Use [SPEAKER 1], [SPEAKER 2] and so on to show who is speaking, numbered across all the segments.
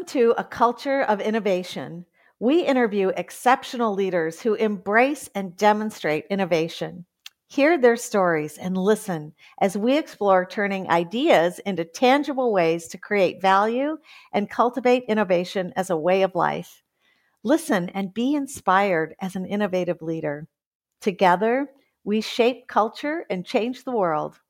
[SPEAKER 1] Welcome to A Culture of Innovation. We interview exceptional leaders who embrace and demonstrate innovation. Hear their stories and listen as we explore turning ideas into tangible ways to create value and cultivate innovation as a way of life. Listen and be inspired as an innovative leader. Together, we shape culture and change the world.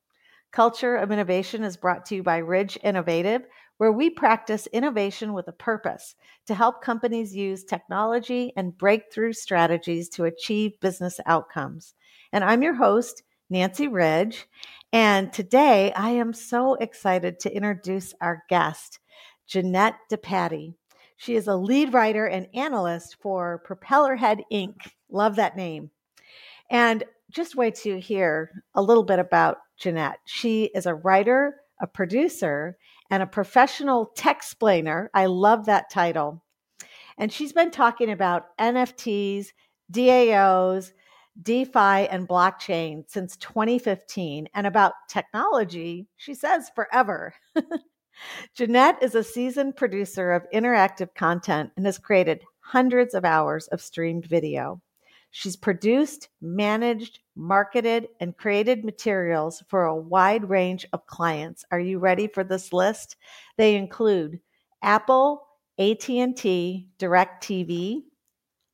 [SPEAKER 1] Culture of Innovation is brought to you by Ridge Innovative where we practice innovation with a purpose to help companies use technology and breakthrough strategies to achieve business outcomes. And I'm your host, Nancy Ridge. And today I am so excited to introduce our guest, Jeanette DePatie. She is a lead writer and analyst for Propellerhead Inc. Love that name. And just wait to hear a little bit about Jeanette. She is a writer, a producer, and a professional tech explainer. I love that title. And she's been talking about NFTs, DAOs, DeFi, and blockchain since 2015. And about technology, she says forever. Jeanette is a seasoned producer of interactive content and has created hundreds of hours of streamed video. She's produced, managed, marketed, and created materials for a wide range of clients. Are you ready for this list? They include Apple, AT&T, DirecTV,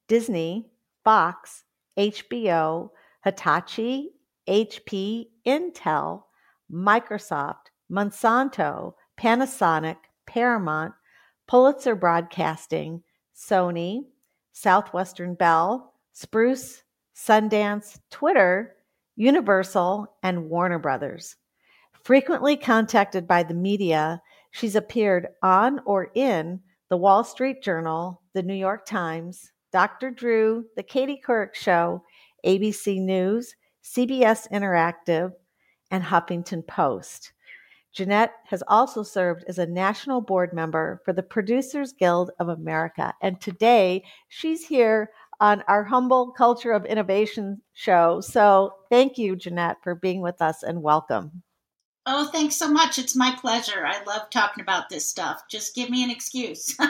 [SPEAKER 1] Disney, Fox, HBO, Hitachi, HP, Intel, Microsoft, Monsanto, Panasonic, Paramount, Pulitzer Broadcasting, Sony, Southwestern Bell, Spruce, Sundance, Twitter, Universal, and Warner Brothers. Frequently contacted by the media, she's appeared on or in the Wall Street Journal, the New York Times, Dr. Drew, The Katie Couric Show, ABC News, CBS Interactive, and Huffington Post. Jeanette has also served as a national board member for the Producers Guild of America. And today she's here on our humble culture of innovation show. So thank you, Jeanette, for being with us and welcome.
[SPEAKER 2] Oh, thanks so much. It's my pleasure. I love talking about this stuff. Just give me an excuse.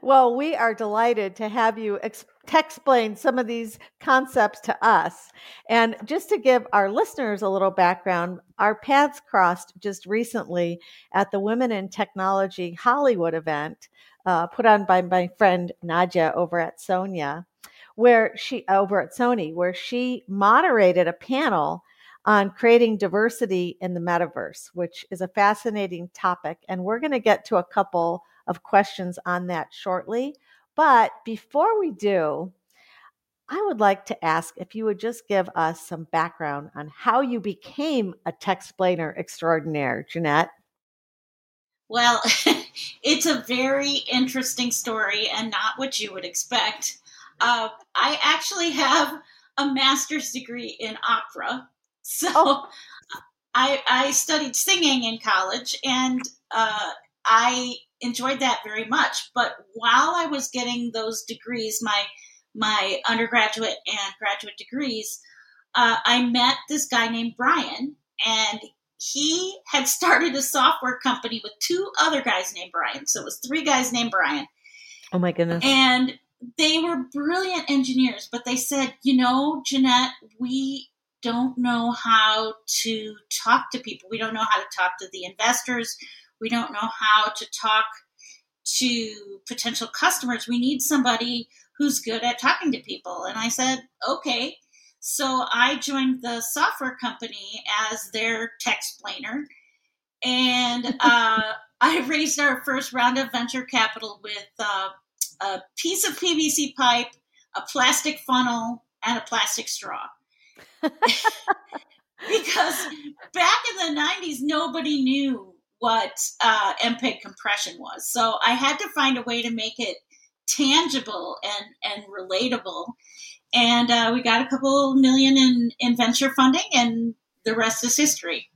[SPEAKER 1] well, we are delighted to have you ex- explain some of these concepts to us. And just to give our listeners a little background, our paths crossed just recently at the Women in Technology Hollywood event uh, put on by my friend Nadia over at Sonia, where she over at Sony, where she moderated a panel on creating diversity in the metaverse, which is a fascinating topic. And we're going to get to a couple of questions on that shortly. But before we do, I would like to ask if you would just give us some background on how you became a tech explainer extraordinaire, Jeanette.
[SPEAKER 2] Well, it's a very interesting story and not what you would expect. Uh, I actually have a master's degree in opera. So oh. I, I studied singing in college and uh, I enjoyed that very much. But while I was getting those degrees, my my undergraduate and graduate degrees, uh, I met this guy named Brian, and he had started a software company with two other guys named Brian. So it was three guys named Brian.
[SPEAKER 1] Oh my goodness.
[SPEAKER 2] And they were brilliant engineers, but they said, you know, Jeanette, we don't know how to talk to people. We don't know how to talk to the investors. We don't know how to talk to potential customers. We need somebody who's good at talking to people. And I said, okay. So I joined the software company as their tech explainer. And uh, I raised our first round of venture capital with uh, a piece of PVC pipe, a plastic funnel, and a plastic straw. because back in the 90s, nobody knew what uh, MPEG compression was. So I had to find a way to make it tangible and, and relatable and uh, we got a couple million in, in venture funding, and the rest is history.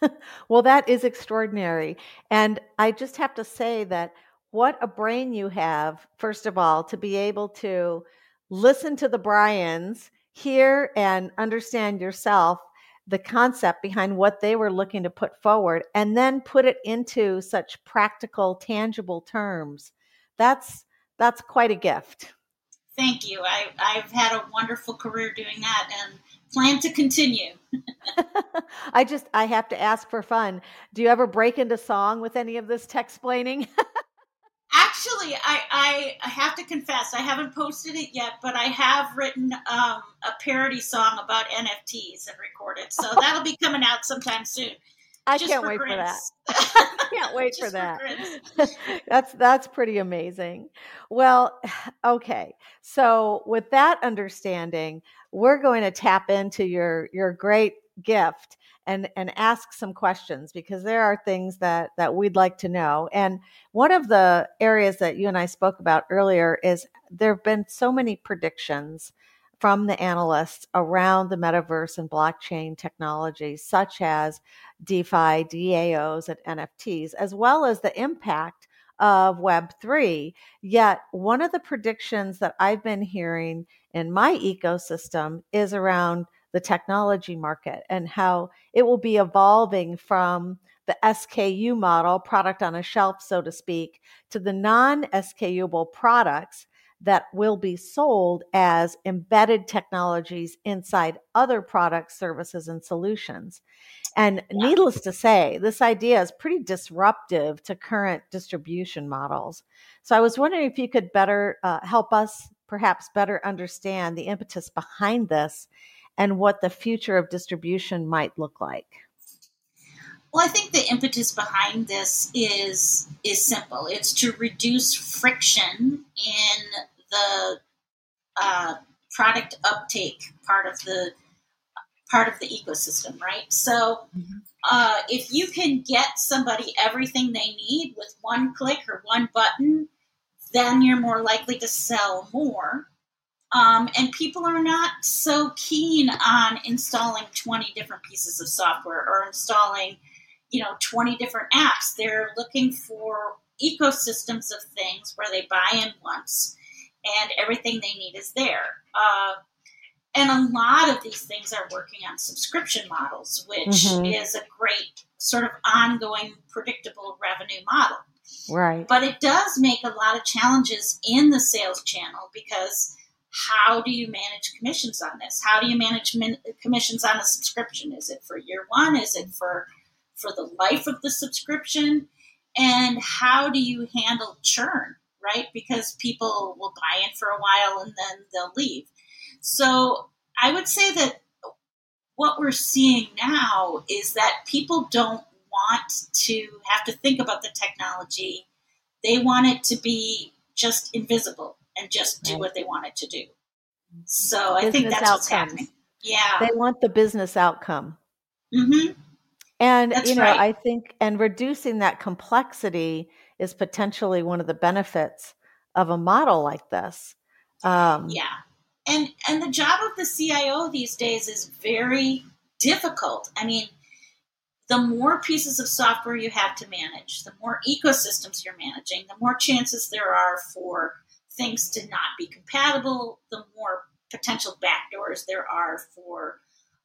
[SPEAKER 1] well, that is extraordinary. And I just have to say that what a brain you have, first of all, to be able to listen to the Brians, hear and understand yourself, the concept behind what they were looking to put forward and then put it into such practical tangible terms that's that's quite a gift
[SPEAKER 2] thank you I, i've had a wonderful career doing that and plan to continue
[SPEAKER 1] i just i have to ask for fun do you ever break into song with any of this tech explaining
[SPEAKER 2] Actually, I, I have to confess, I haven't posted it yet, but I have written um, a parody song about NFTs and recorded. So that'll be coming out sometime soon.
[SPEAKER 1] I can't wait grins. for that. I can't wait for that. For that's that's pretty amazing. Well, okay. So with that understanding, we're going to tap into your your great gift and and ask some questions because there are things that that we'd like to know and one of the areas that you and I spoke about earlier is there have been so many predictions from the analysts around the metaverse and blockchain technologies such as DeFi, DAOs and NFTs as well as the impact of Web3. Yet, one of the predictions that I've been hearing in my ecosystem is around the technology market and how it will be evolving from the SKU model, product on a shelf, so to speak, to the non SKUable products that will be sold as embedded technologies inside other products, services, and solutions. And yeah. needless to say, this idea is pretty disruptive to current distribution models. So I was wondering if you could better uh, help us perhaps better understand the impetus behind this and what the future of distribution might look like?
[SPEAKER 2] Well, I think the impetus behind this is is simple. It's to reduce friction in the uh, product uptake part of the part of the ecosystem, right? So, mm-hmm. uh, if you can get somebody everything they need with one click or one button, then you're more likely to sell more. Um, and people are not so keen on installing 20 different pieces of software or installing, you know, 20 different apps. They're looking for ecosystems of things where they buy in once and everything they need is there. Uh, and a lot of these things are working on subscription models, which mm-hmm. is a great sort of ongoing, predictable revenue model.
[SPEAKER 1] Right.
[SPEAKER 2] But it does make a lot of challenges in the sales channel because how do you manage commissions on this? How do you manage min- commissions on a subscription? Is it for year one? Is it for for the life of the subscription? And how do you handle churn? Right, because people will buy in for a while and then they'll leave. So I would say that what we're seeing now is that people don't want to have to think about the technology. They want it to be just invisible and just do right. what they want it to do. So business I think that's outcomes. what's happening. Yeah.
[SPEAKER 1] They want the business outcome.
[SPEAKER 2] Mm-hmm.
[SPEAKER 1] And, that's you know, right. I think, and reducing that complexity is potentially one of the benefits of a model like this.
[SPEAKER 2] Um, yeah. And, and the job of the CIO these days is very difficult. I mean, the more pieces of software you have to manage, the more ecosystems you're managing, the more chances there are for things to not be compatible, the more potential backdoors there are for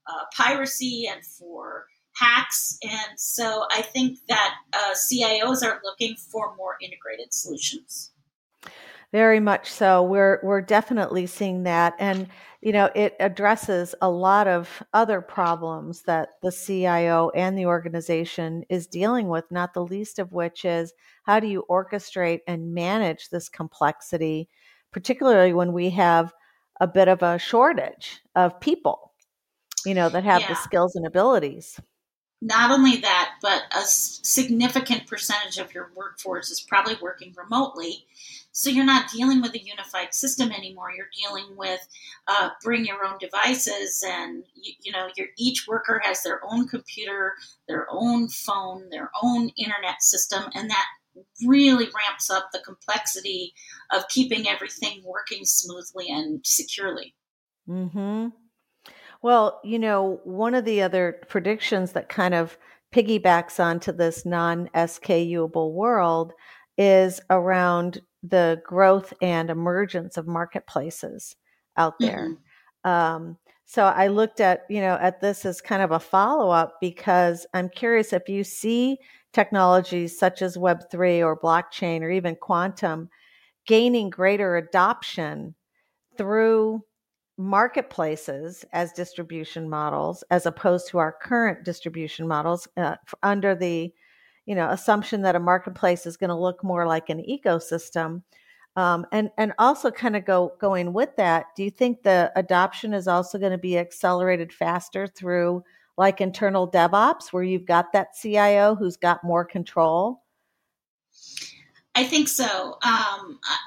[SPEAKER 2] uh, piracy and for hacks. And so I think that uh, CIOs are looking for more integrated solutions.
[SPEAKER 1] Very much so. We're we're definitely seeing that, and you know it addresses a lot of other problems that the CIO and the organization is dealing with. Not the least of which is how do you orchestrate and manage this complexity, particularly when we have a bit of a shortage of people, you know, that have yeah. the skills and abilities
[SPEAKER 2] not only that, but a significant percentage of your workforce is probably working remotely. So you're not dealing with a unified system anymore. You're dealing with uh, bring your own devices, and you, you know, each worker has their own computer, their own phone, their own internet system, and that really ramps up the complexity of keeping everything working smoothly and securely.
[SPEAKER 1] Hmm. Well, you know, one of the other predictions that kind of piggybacks onto this non SKUable world is around the growth and emergence of marketplaces out there. Mm-hmm. Um, So I looked at, you know, at this as kind of a follow up because I'm curious if you see technologies such as Web3 or blockchain or even quantum gaining greater adoption through marketplaces as distribution models as opposed to our current distribution models uh, under the you know assumption that a marketplace is going to look more like an ecosystem um, and and also kind of go going with that do you think the adoption is also going to be accelerated faster through like internal devops where you've got that cio who's got more control?
[SPEAKER 2] I think so. Um, I,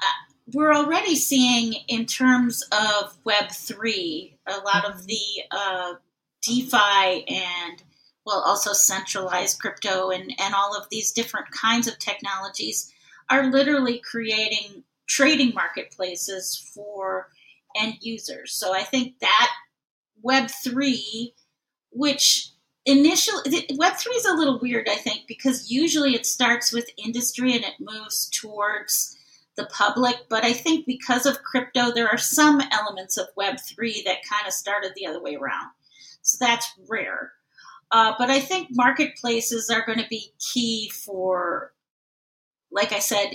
[SPEAKER 2] we're already seeing in terms of web3 a lot of the uh, defi and well also centralized crypto and, and all of these different kinds of technologies are literally creating trading marketplaces for end users. So I think that Web3, which initially, Web3 is a little weird, I think, because usually it starts with industry and it moves towards the public. But I think because of crypto, there are some elements of Web3 that kind of started the other way around. So that's rare. Uh, but I think marketplaces are going to be key for, like I said,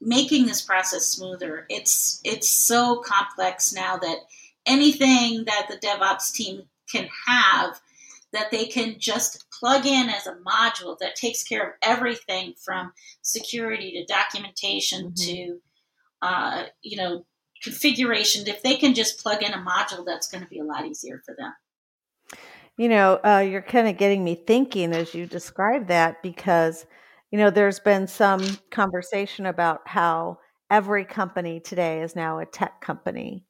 [SPEAKER 2] making this process smoother. It's it's so complex now that anything that the DevOps team can have that they can just plug in as a module that takes care of everything from security to documentation mm-hmm. to uh, you know configuration. If they can just plug in a module, that's going to be a lot easier for them.
[SPEAKER 1] You know, uh, you're kind of getting me thinking as you describe that because you know, there's been some conversation about how every company today is now a tech company.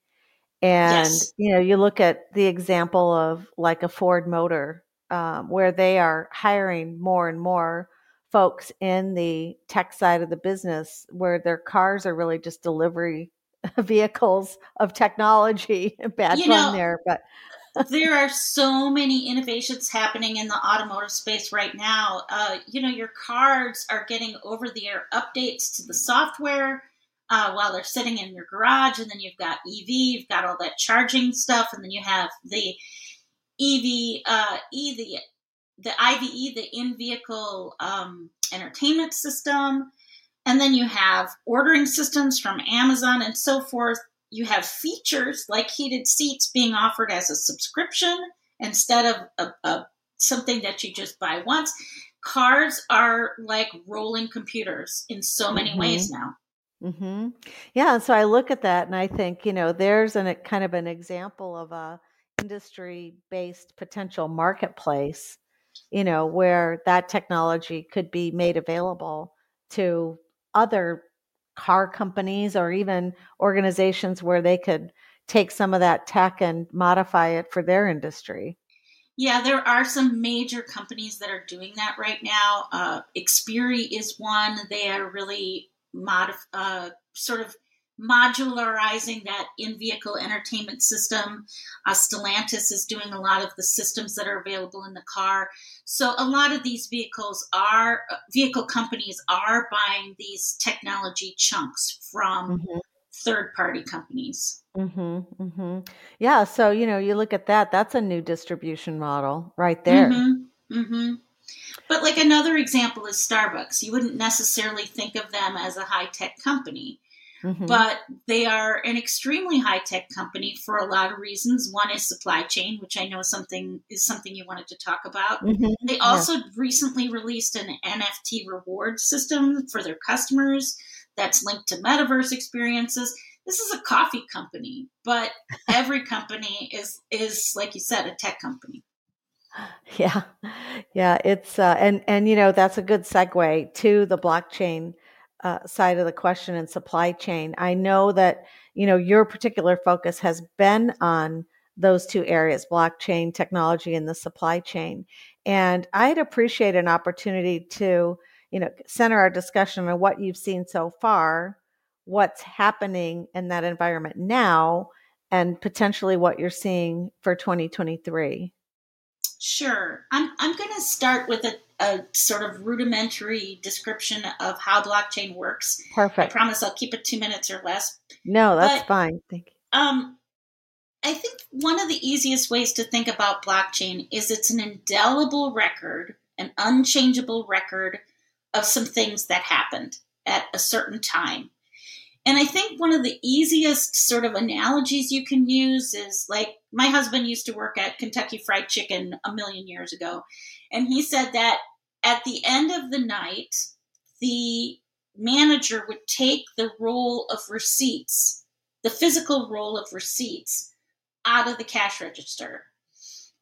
[SPEAKER 1] And, yes. you know, you look at the example of like a Ford Motor, um, where they are hiring more and more folks in the tech side of the business, where their cars are really just delivery vehicles of technology. Bad you fun know, there, but
[SPEAKER 2] there are so many innovations happening in the automotive space right now. Uh, you know, your cars are getting over the air updates to the software uh, while they're sitting in your garage. And then you've got EV, you've got all that charging stuff. And then you have the EV, uh, E, the, the IVE, the in vehicle um, entertainment system. And then you have ordering systems from Amazon and so forth you have features like heated seats being offered as a subscription instead of a, a, something that you just buy once. Cars are like rolling computers in so many mm-hmm. ways now.
[SPEAKER 1] Mm-hmm. Yeah, so I look at that and I think, you know, there's an, a kind of an example of a industry-based potential marketplace, you know, where that technology could be made available to other car companies or even organizations where they could take some of that tech and modify it for their industry.
[SPEAKER 2] Yeah, there are some major companies that are doing that right now. Uh, Xperi is one. They are really modif- uh, sort of modularizing that in-vehicle entertainment system. Uh, Stellantis is doing a lot of the systems that are available in the car. So a lot of these vehicles are uh, vehicle companies are buying these technology chunks from mm-hmm. third-party companies.
[SPEAKER 1] Mm-hmm, mm-hmm. Yeah, so you know, you look at that. That's a new distribution model right there.
[SPEAKER 2] Mm-hmm, mm-hmm. But like another example is Starbucks. You wouldn't necessarily think of them as a high tech company, Mm-hmm. But they are an extremely high tech company for a lot of reasons. One is supply chain, which I know something is something you wanted to talk about. Mm-hmm. They also yeah. recently released an NFT reward system for their customers that's linked to metaverse experiences. This is a coffee company, but every company is is like you said a tech company.
[SPEAKER 1] Yeah, yeah, it's uh, and and you know that's a good segue to the blockchain uh, side of the question and supply chain. I know that you know your particular focus has been on those two areas, blockchain technology and the supply chain. And I'd appreciate an opportunity to you know center our discussion on what you've seen so far, what's happening in that environment now, and potentially what you're seeing for 2023.
[SPEAKER 2] Sure. I'm, I'm going to start with a, a sort of rudimentary description of how blockchain works.
[SPEAKER 1] Perfect.
[SPEAKER 2] I promise I'll keep it two minutes or less.
[SPEAKER 1] No, that's but, fine. Thank you.
[SPEAKER 2] Um, I think one of the easiest ways to think about blockchain is it's an indelible record, an unchangeable record of some things that happened at a certain time. And I think one of the easiest sort of analogies you can use is like my husband used to work at Kentucky Fried Chicken a million years ago. And he said that at the end of the night, the manager would take the roll of receipts, the physical roll of receipts, out of the cash register.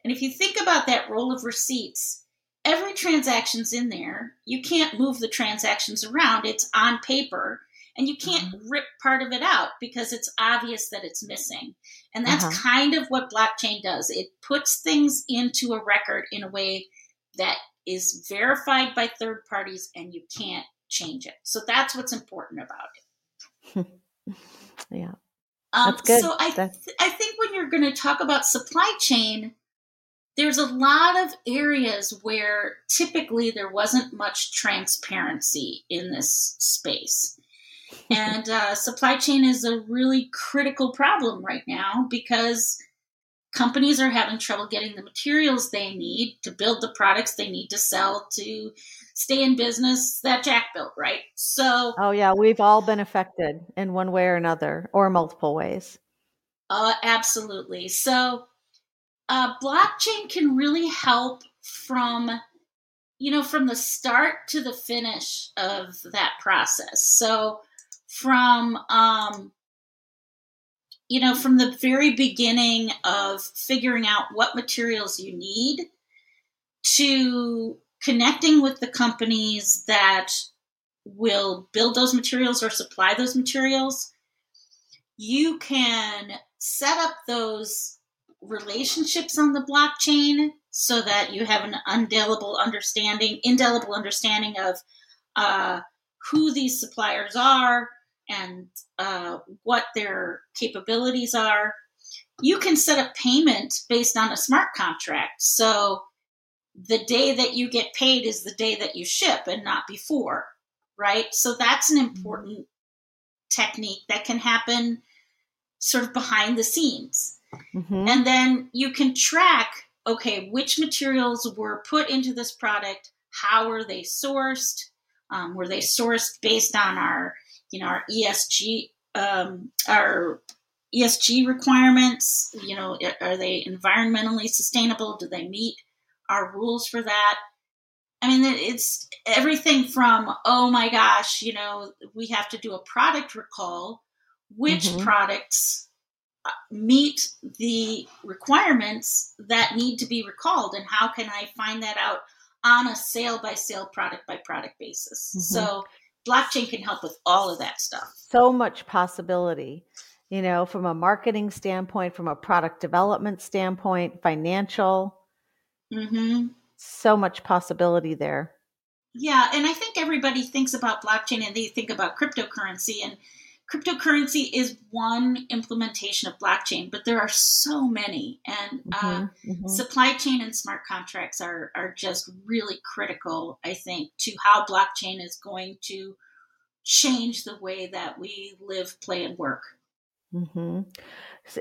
[SPEAKER 2] And if you think about that roll of receipts, every transaction's in there. You can't move the transactions around, it's on paper. And you can't mm-hmm. rip part of it out because it's obvious that it's missing. And that's uh-huh. kind of what blockchain does. It puts things into a record in a way that is verified by third parties and you can't change it. So that's what's important about
[SPEAKER 1] it. yeah.
[SPEAKER 2] Um, That's good. So I, th- I think when you're going to talk about supply chain, there's a lot of areas where typically there wasn't much transparency in this space. And uh, supply chain is a really critical problem right now because companies are having trouble getting the materials they need to build the products they need to sell to stay in business that Jack built, right? So,
[SPEAKER 1] oh yeah, we've all been affected in one way or another, or multiple ways.
[SPEAKER 2] Uh, absolutely. So, uh, blockchain can really help from you know from the start to the finish of that process. So, from um, you know from the very beginning of figuring out what materials you need to connecting with the companies that will build those materials or supply those materials, you can set up those relationships on the blockchain so that you have an indelible understanding, indelible understanding of uh, who these suppliers are and uh, what their capabilities are. You can set up payment based on a smart contract. So the day that you get paid is the day that you ship and not before, right? So that's an mm-hmm. important technique that can happen sort of behind the scenes. Mm-hmm. And then you can track okay, which materials were put into this product, how were they sourced? Um, were they sourced based on our, you know, our ESG, um, our ESG requirements? You know, are they environmentally sustainable? Do they meet our rules for that. I mean, it's everything from, oh my gosh, you know, we have to do a product recall. Which mm-hmm. products uh, meet the requirements that need to be recalled? And how can I find that out on a sale by sale, product by product basis? Mm-hmm. So, blockchain can help with all of that stuff.
[SPEAKER 1] So much possibility, you know, from a marketing standpoint, from a product development standpoint, financial Mm-hmm. So much possibility there.
[SPEAKER 2] Yeah, and I think everybody thinks about blockchain and they think about cryptocurrency, and cryptocurrency is one implementation of blockchain, but there are so many, and uh, mm-hmm, uh, mm-hmm. supply chain and smart contracts are are just really critical. I think to how blockchain is going to change the way that we live, play, and work.
[SPEAKER 1] Mm-hmm.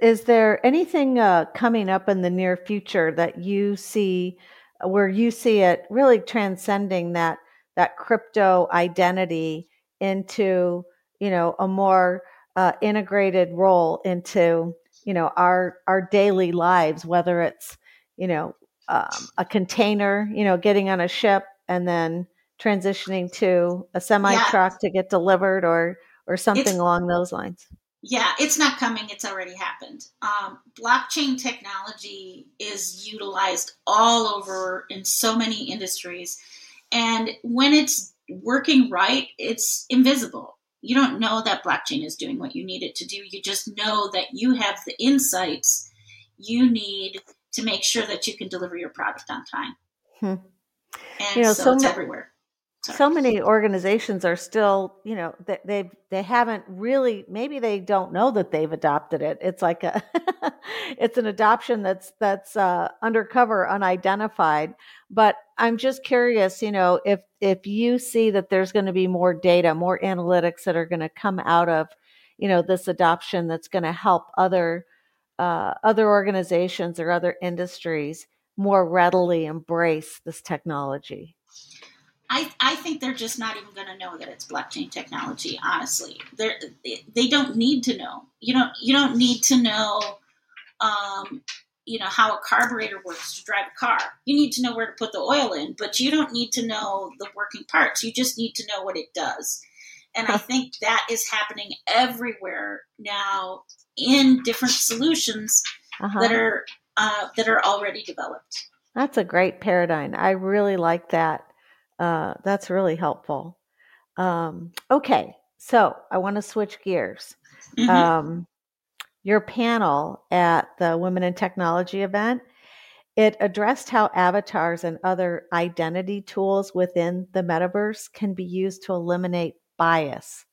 [SPEAKER 1] Is there anything uh, coming up in the near future that you see where you see it really transcending that that crypto identity into you know a more uh, integrated role into you know our our daily lives, whether it's you know um, a container, you know, getting on a ship and then transitioning to a semi truck yeah. to get delivered or or something it's, along those lines
[SPEAKER 2] yeah, it's not coming. It's already happened. Um, blockchain technology is utilized all over in so many industries. And when it's working right, it's invisible. You don't know that blockchain is doing what you need it to do. You just know that you have the insights you need to make sure that you can deliver your product on time. Hmm. And you know, so, so it's ma- everywhere.
[SPEAKER 1] Sorry. so many organizations are still you know they they they haven't really maybe they don't know that they've adopted it it's like a it's an adoption that's that's uh, undercover unidentified but i'm just curious you know if if you see that there's going to be more data more analytics that are going to come out of you know this adoption that's going to help other uh, other organizations or other industries more readily embrace this technology?
[SPEAKER 2] I, I think they're just not even going to know that it's blockchain technology. Honestly, they they don't need to know. You don't you don't need to know, um, you know how a carburetor works to drive a car. You need to know where to put the oil in, but you don't need to know the working parts. You just need to know what it does. And I think that is happening everywhere now in different solutions uh-huh. that are uh, that are already developed.
[SPEAKER 1] That's a great paradigm. I really like that. Uh, that's really helpful. Um, okay, so I want to switch gears. Mm-hmm. Um, your panel at the Women in Technology event it addressed how avatars and other identity tools within the metaverse can be used to eliminate bias.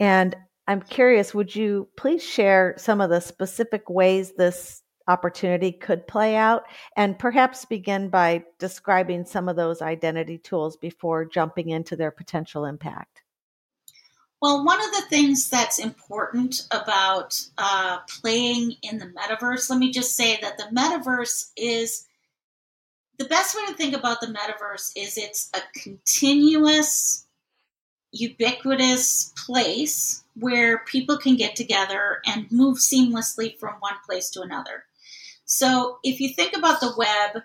[SPEAKER 1] And I'm curious, would you please share some of the specific ways this opportunity could play out and perhaps begin by describing some of those identity tools before jumping into their potential impact?
[SPEAKER 2] Well, one of the things that's important about uh, playing in the metaverse, let me just say that the metaverse is the best way to think about the metaverse is it's a continuous ubiquitous place where people can get together and move seamlessly from one place to another. So if you think about the web,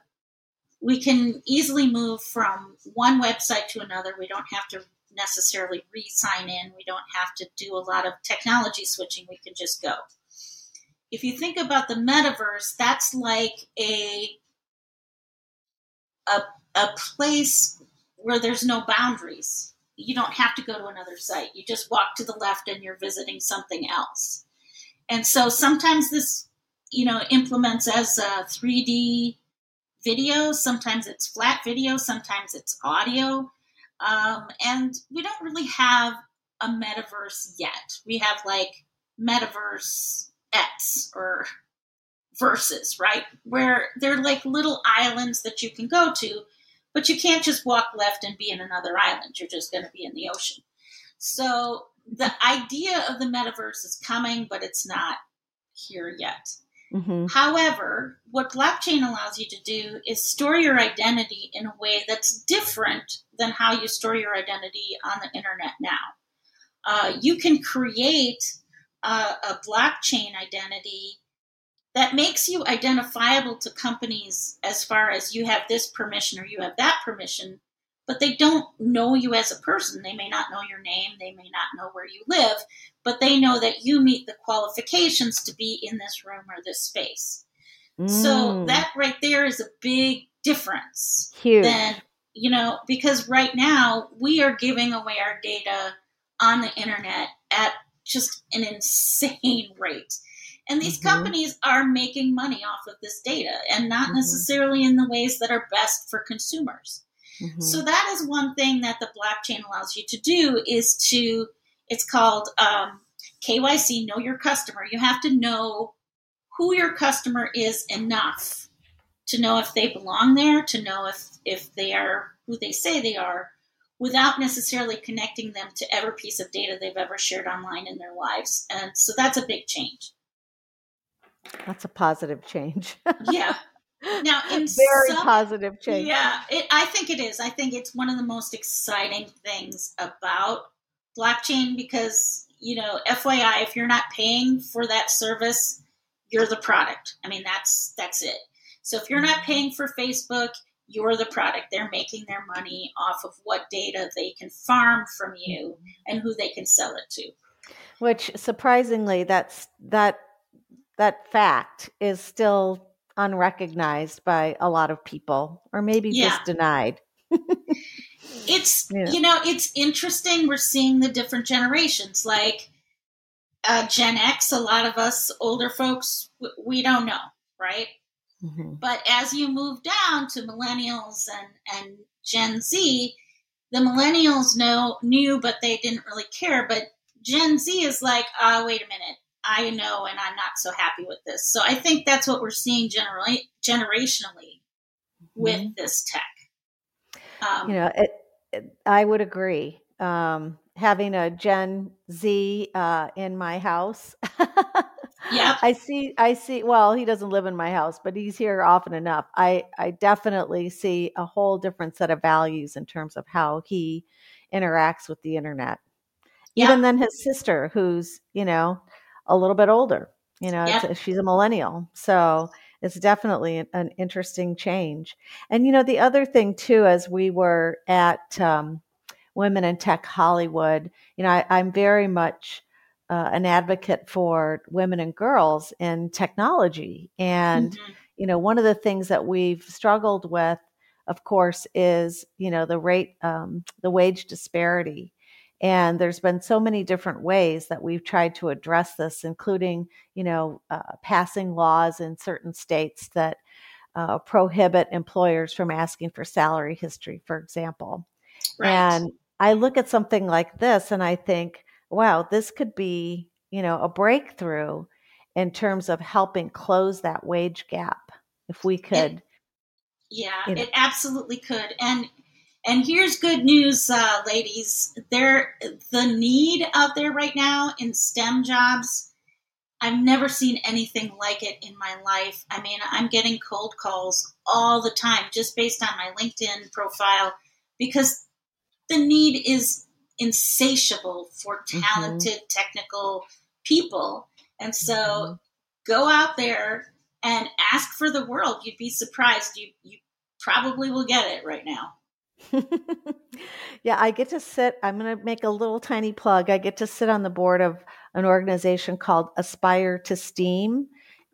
[SPEAKER 2] we can easily move from one website to another. We don't have to necessarily re sign in, we don't have to do a lot of technology switching. We can just go. If you think about the metaverse, that's like a a, a place where there's no boundaries you don't have to go to another site. You just walk to the left and you're visiting something else. And so sometimes this, you know, implements as a 3D video. Sometimes it's flat video. Sometimes it's audio. Um, and we don't really have a metaverse yet. We have like metaverse X or verses, right? Where they're like little islands that you can go to but you can't just walk left and be in another island. You're just going to be in the ocean. So the idea of the metaverse is coming, but it's not here yet. Mm-hmm. However, what blockchain allows you to do is store your identity in a way that's different than how you store your identity on the internet now. Uh, you can create a, a blockchain identity that makes you identifiable to companies as far as you have this permission or you have that permission, but they don't know you as a person. They may not know your name, they may not know where you live, but they know that you meet the qualifications to be in this room or this space. Mm. So that right there is a big difference.
[SPEAKER 1] Huge.
[SPEAKER 2] Than, you know, because right now we are giving away our data on the internet at just an insane rate. And these mm-hmm. companies are making money off of this data and not mm-hmm. necessarily in the ways that are best for consumers. Mm-hmm. So that is one thing that the blockchain allows you to do is to, it's called um, KYC, know your customer. You have to know who your customer is enough to know if they belong there, to know if, if they are who they say they are, without necessarily connecting them to every piece of data they've ever shared online in their lives. And so that's a big change.
[SPEAKER 1] That's a positive change.
[SPEAKER 2] yeah. Now, in
[SPEAKER 1] very some, positive change.
[SPEAKER 2] Yeah, it, I think it is. I think it's one of the most exciting things about blockchain because you know, FYI, if you're not paying for that service, you're the product. I mean, that's that's it. So if you're not mm-hmm. paying for Facebook, you're the product. They're making their money off of what data they can farm from you mm-hmm. and who they can sell it to.
[SPEAKER 1] Which surprisingly, that's that that fact is still unrecognized by a lot of people or maybe yeah. just denied.
[SPEAKER 2] it's yeah. you know, it's interesting we're seeing the different generations like uh, Gen X, a lot of us older folks, we don't know, right? Mm-hmm. But as you move down to millennials and, and Gen Z, the millennials know knew, but they didn't really care. But Gen Z is like, oh, wait a minute, I know and I'm not so happy with this. So I think that's what we're seeing generally generationally with mm-hmm. this tech.
[SPEAKER 1] Um, you know, it, it, I would agree. Um, having a Gen Z uh, in my house
[SPEAKER 2] Yep.
[SPEAKER 1] I see I see well, he doesn't live in my house, but he's here often enough. I I definitely see a whole different set of values in terms of how he interacts with the internet. Even than his sister who's, you know, a little bit older. You know,
[SPEAKER 2] Yep.
[SPEAKER 1] it's, she's a millennial. So it's definitely an, an interesting change. And you know, the other thing too, as we were at um, Women in Tech Hollywood, you know, I, I'm very much uh, an advocate for women and girls in technology. And,
[SPEAKER 2] Mhm.
[SPEAKER 1] you know, one of the things that we've struggled with, of course, is, you know, the rate, um, the wage disparity. And there's been so many different ways that we've tried to address this, including, you know, uh, passing laws in certain states that uh, prohibit employers from asking for salary history, for example.
[SPEAKER 2] Right.
[SPEAKER 1] And I look at something like this and I think, wow, this could be, you know, a breakthrough in terms of helping close that wage gap. If we could,
[SPEAKER 2] Yeah,
[SPEAKER 1] you know.
[SPEAKER 2] it absolutely could. And and here's good news, uh, ladies. There, the need out there right now in STEM jobs. I've never seen anything like it in my life. I mean, I'm getting cold calls all the time just based on my LinkedIn profile because the need is insatiable for
[SPEAKER 1] Mhm.
[SPEAKER 2] talented technical people. And so
[SPEAKER 1] Mhm.
[SPEAKER 2] go out there and ask for the world. You'd be surprised. You you probably will get it right now.
[SPEAKER 1] yeah, I get to sit. I'm going to make a little tiny plug. I get to sit on the board of an organization called Aspire to STEAM,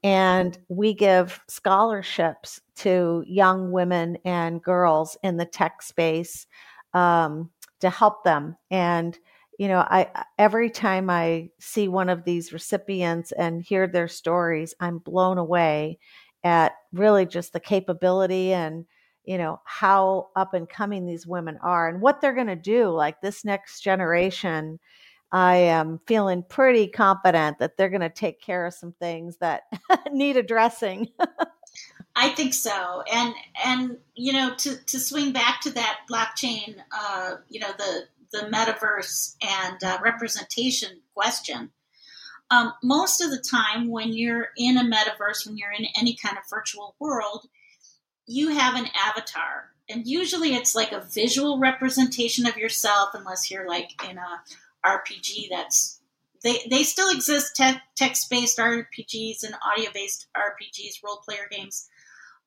[SPEAKER 1] and we give scholarships to young women and girls in the tech space um, to help them. And you know, I every time I see one of these recipients and hear their stories, I'm blown away at really just the capability and you know how up and coming these women are and what they're going to do like this next generation i am feeling pretty confident that they're going to take care of some things that need addressing
[SPEAKER 2] I think so. And and you know, to, to swing back to that blockchain, uh, you know, the the metaverse and uh, representation question. Um, most of the time, when you're in a metaverse, when you're in any kind of virtual world, you have an avatar, and usually it's like a visual representation of yourself, unless you're like in a RPG. That's they they still exist te- text based RPGs and audio based RPGs, role player games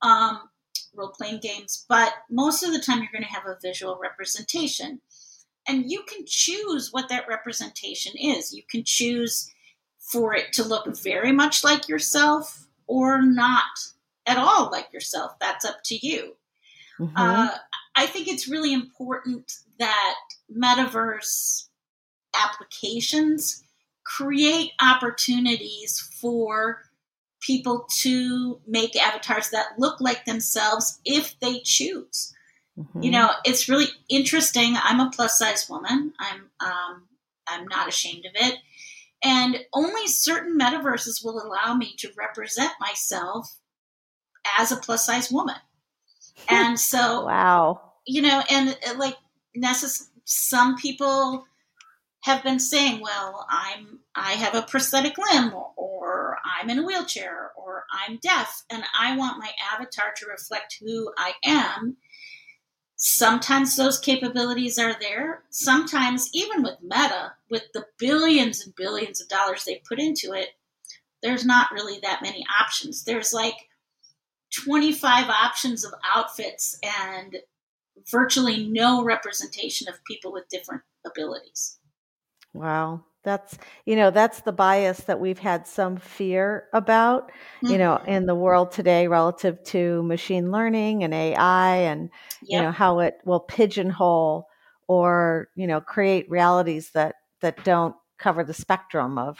[SPEAKER 2] um, role playing games, but most of the time you're going to have a visual representation. And you can choose what that representation is. You can choose for it to look very much like yourself or not at all like yourself. That's up to you.
[SPEAKER 1] Mhm.
[SPEAKER 2] Uh, I think it's really important that metaverse applications create opportunities for people to make avatars that look like themselves if they choose.
[SPEAKER 1] Mhm.
[SPEAKER 2] You know, it's really interesting. I'm a plus size woman. I'm um, I'm not ashamed of it, and only certain metaverses will allow me to represent myself as a plus size woman. And so,
[SPEAKER 1] wow
[SPEAKER 2] you know, and uh, like necess- some people have been saying, well, I'm I have a prosthetic limb or, or I'm in a wheelchair or I'm deaf and I want my avatar to reflect who I am. Sometimes those capabilities are there. Sometimes even with Meta, with the billions and billions of dollars they put into it, there's not really that many options. There's like 25 options of outfits and virtually no representation of people with different abilities.
[SPEAKER 1] wow that's you know that's the bias that we've had some fear about you know
[SPEAKER 2] Mhm.
[SPEAKER 1] in the world today relative to machine learning and ai and you know how it will pigeonhole or you know create realities that that don't cover the spectrum of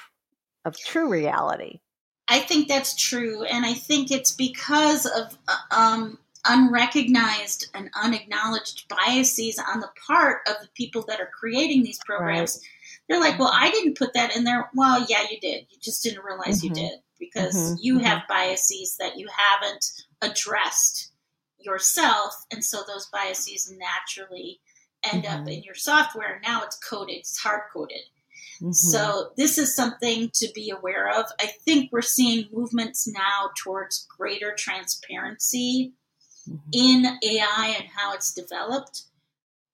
[SPEAKER 1] of true reality
[SPEAKER 2] I think that's true, and I think it's because of uh, um, unrecognized and unacknowledged biases on the part of the people that are creating these programs. They're like, "Well, I didn't put that in there." Well, yeah, you did. You just didn't realize you
[SPEAKER 1] Mhm.
[SPEAKER 2] did because
[SPEAKER 1] Mhm,
[SPEAKER 2] you
[SPEAKER 1] mhm.
[SPEAKER 2] have biases that you haven't addressed yourself, and so those biases naturally end up
[SPEAKER 1] Mhm.
[SPEAKER 2] in your software. Now it's coded; it's hard coded. Mm-hmm. So, this is something to be aware of. I think we're seeing movements now towards greater transparency mm-hmm. in AI and how it's developed.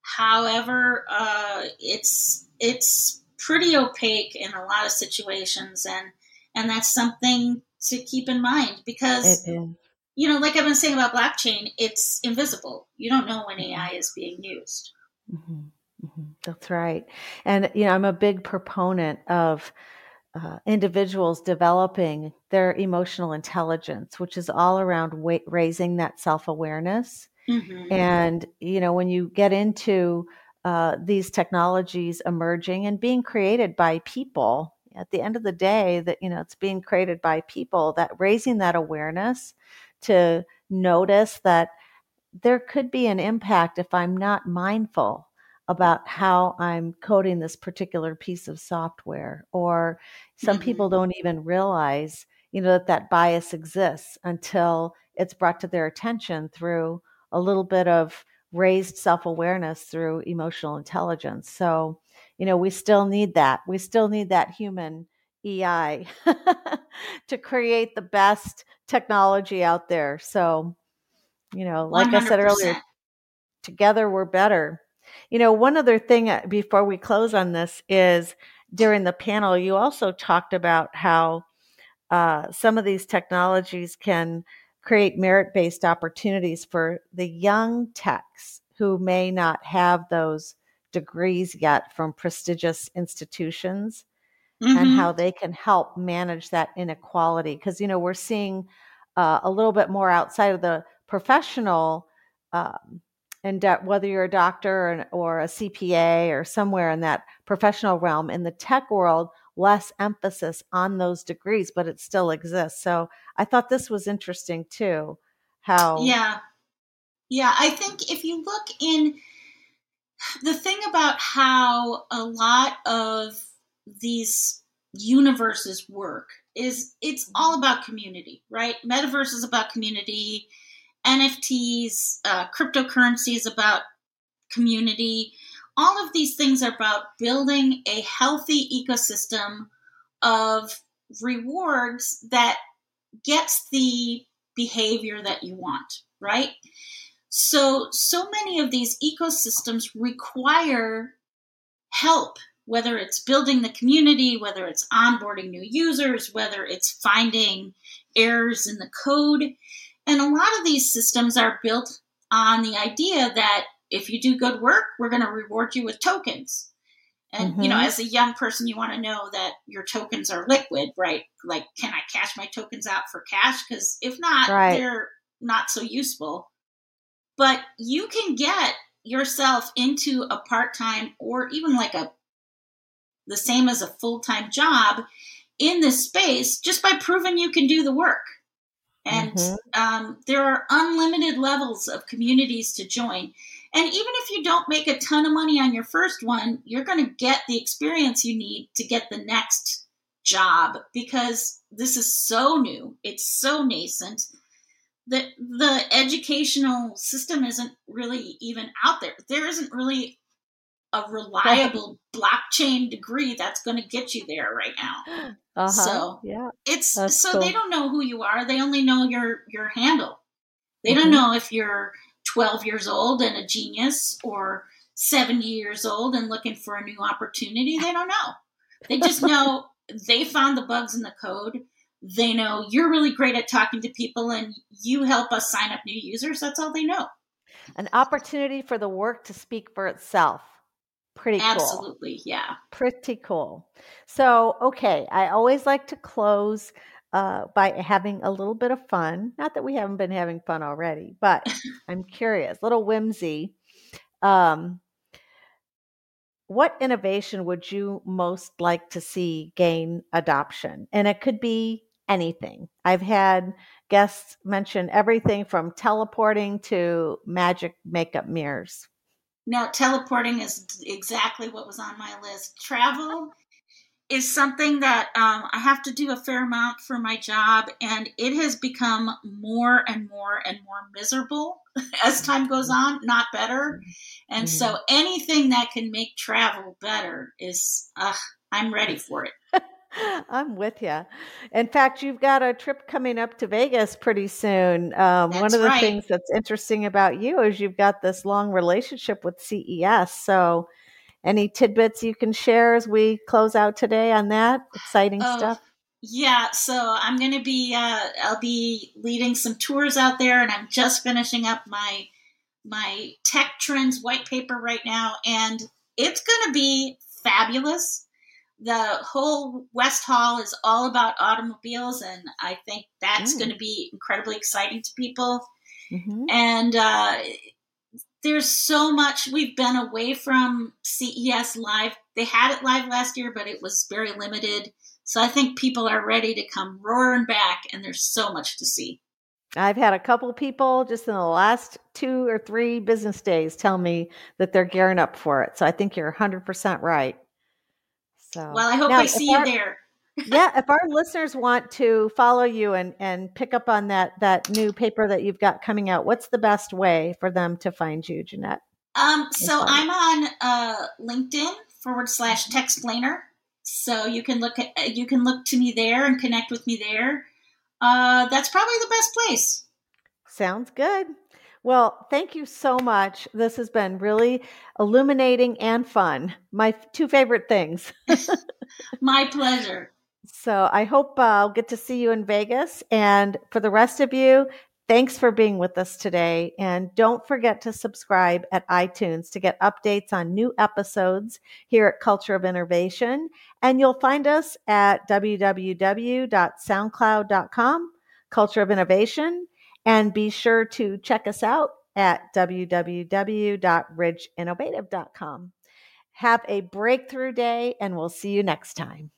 [SPEAKER 2] However, uh, it's it's pretty opaque in a lot of situations, and and that's something to keep in mind because you know, like I've been saying about blockchain, it's invisible. You don't know when AI is being used.
[SPEAKER 1] Mm-hmm. That's right. And, you know, I'm a big proponent of uh, individuals developing their emotional intelligence, which is all around wa- raising that self awareness. Mm-hmm. And, you know, when you get into uh, these technologies emerging and being created by people, at the end of the day, that, you know, it's being created by people, that raising that awareness to notice that there could be an impact if I'm not mindful about how I'm coding this particular piece of software. Or some mm-hmm. people don't even realize, you know, that that bias exists until it's brought to their attention through a little bit of raised self awareness through emotional intelligence. So, you know, we still need that. We still need that human EI to create the best technology out there. So, you know, like 100%. I said earlier, together we're better. You know, one other thing uh, before we close on this is during the panel, you also talked about how uh, some of these technologies can create merit based opportunities for the young techs who may not have those degrees yet from prestigious institutions mm-hmm. and how they can help manage that inequality. Because, you know, we're seeing uh, a little bit more outside of the professional um, and whether you're a doctor or, or, a CPA or somewhere in that professional realm, in the tech world, less emphasis on those degrees, but it still exists. So I thought this was interesting too. How
[SPEAKER 2] yeah, yeah. I think if you look in the thing about how a lot of these universes work is it's all about community, right? Metaverse is about community, NFTs, uh, cryptocurrency is about community. All of these things are about building a healthy ecosystem of rewards that gets the behavior that you want, right? So, so many of these ecosystems require help whether it's building the community, whether it's onboarding new users, whether it's finding errors in the code. And a lot of these systems are built on the idea that if you do good work, we're going to reward you with tokens. And mm-hmm. you know, mm-hmm. as a young person, you want to know that your tokens are liquid, right? Like, can I cash my tokens out for cash? Because if not, right. they're not so useful. But you can get yourself into a part time or even like a the same as a full time job in this space just by proving you can do the work. And mm-hmm. um, there are unlimited levels of communities to join. And even if you don't make a ton of money on your first one, you're going to get the experience you need to get the next job because this is so new, it's so nascent that the educational system isn't really even out there. There isn't really a reliable blockchain degree that's going to get you there right now. Uh-huh. So yeah, it's that's so cool. they don't know who you are. They only know your your handle. They mm-hmm. don't know if you're 12 years old and a genius or 70 years old and looking for a new opportunity. They don't know. They just know they found the bugs in the code. They know you're really great at talking to people and you help us sign up new users. That's all they know.
[SPEAKER 1] An opportunity for the work to speak for itself. Pretty cool.
[SPEAKER 2] Absolutely, yeah.
[SPEAKER 1] Pretty cool. So, okay, I always like to close uh, by having a little bit of fun. Not that we haven't been having fun already, but I'm curious, little whimsy. Um, what innovation would you most like to see gain adoption? And it could be anything. I've had guests mention everything from teleporting to magic makeup mirrors.
[SPEAKER 2] Now, teleporting is exactly what was on my list. Travel is something that um, I have to do a fair amount for my job, and it has become more and more and more miserable as time goes on, not better. And mm-hmm. so anything that can make travel better is, uh, I'm ready for it.
[SPEAKER 1] I'm with you. In fact, you've got a trip coming up to Vegas pretty soon. Um, one of the
[SPEAKER 2] right.
[SPEAKER 1] things that's interesting about you is you've got this long relationship with CES. So, any tidbits you can share as we close out today on that exciting
[SPEAKER 2] Oh,
[SPEAKER 1] stuff?
[SPEAKER 2] Yeah, so I'm going to be uh, I'll be leading some tours out there, and I'm just finishing up my my tech trends white paper right now, and it's going to be fabulous. The whole West Hall is all about automobiles, and I think that's
[SPEAKER 1] Mm.
[SPEAKER 2] going to be incredibly exciting to people.
[SPEAKER 1] hmm
[SPEAKER 2] And uh, there's so much we've been away from CES live. They had it live last year, but it was very limited. So I think people are ready to come roaring back, and there's so much to see.
[SPEAKER 1] I've had a couple people just in the last two or three business days tell me that they're gearing up for it. So I think you're 100% right. So,
[SPEAKER 2] Well, I hope
[SPEAKER 1] now,
[SPEAKER 2] I see you
[SPEAKER 1] our-
[SPEAKER 2] there.
[SPEAKER 1] yeah, if our listeners want to follow you and and pick up on that that new paper that you've got coming out, what's the best way for them to find you, Jeanette?
[SPEAKER 2] Um, so. I'm on uh, LinkedIn forward slash Texplainer. So you can look at you can look to me there and connect with me there. Uh, that's probably the best place.
[SPEAKER 1] Sounds good. Well, thank you so much. This has been really illuminating and fun. My two favorite things.
[SPEAKER 2] My pleasure.
[SPEAKER 1] So I hope uh, I'll get to see you in Vegas. And for the rest of you, thanks for being with us today. And don't forget to subscribe at iTunes to get updates on new episodes here at Culture of Innovation. And you'll find us at www.soundcloud.com, Culture of Innovation. And be sure to check us out at www.ridgeinnovative.com. Have a breakthrough day, and we'll see you next time.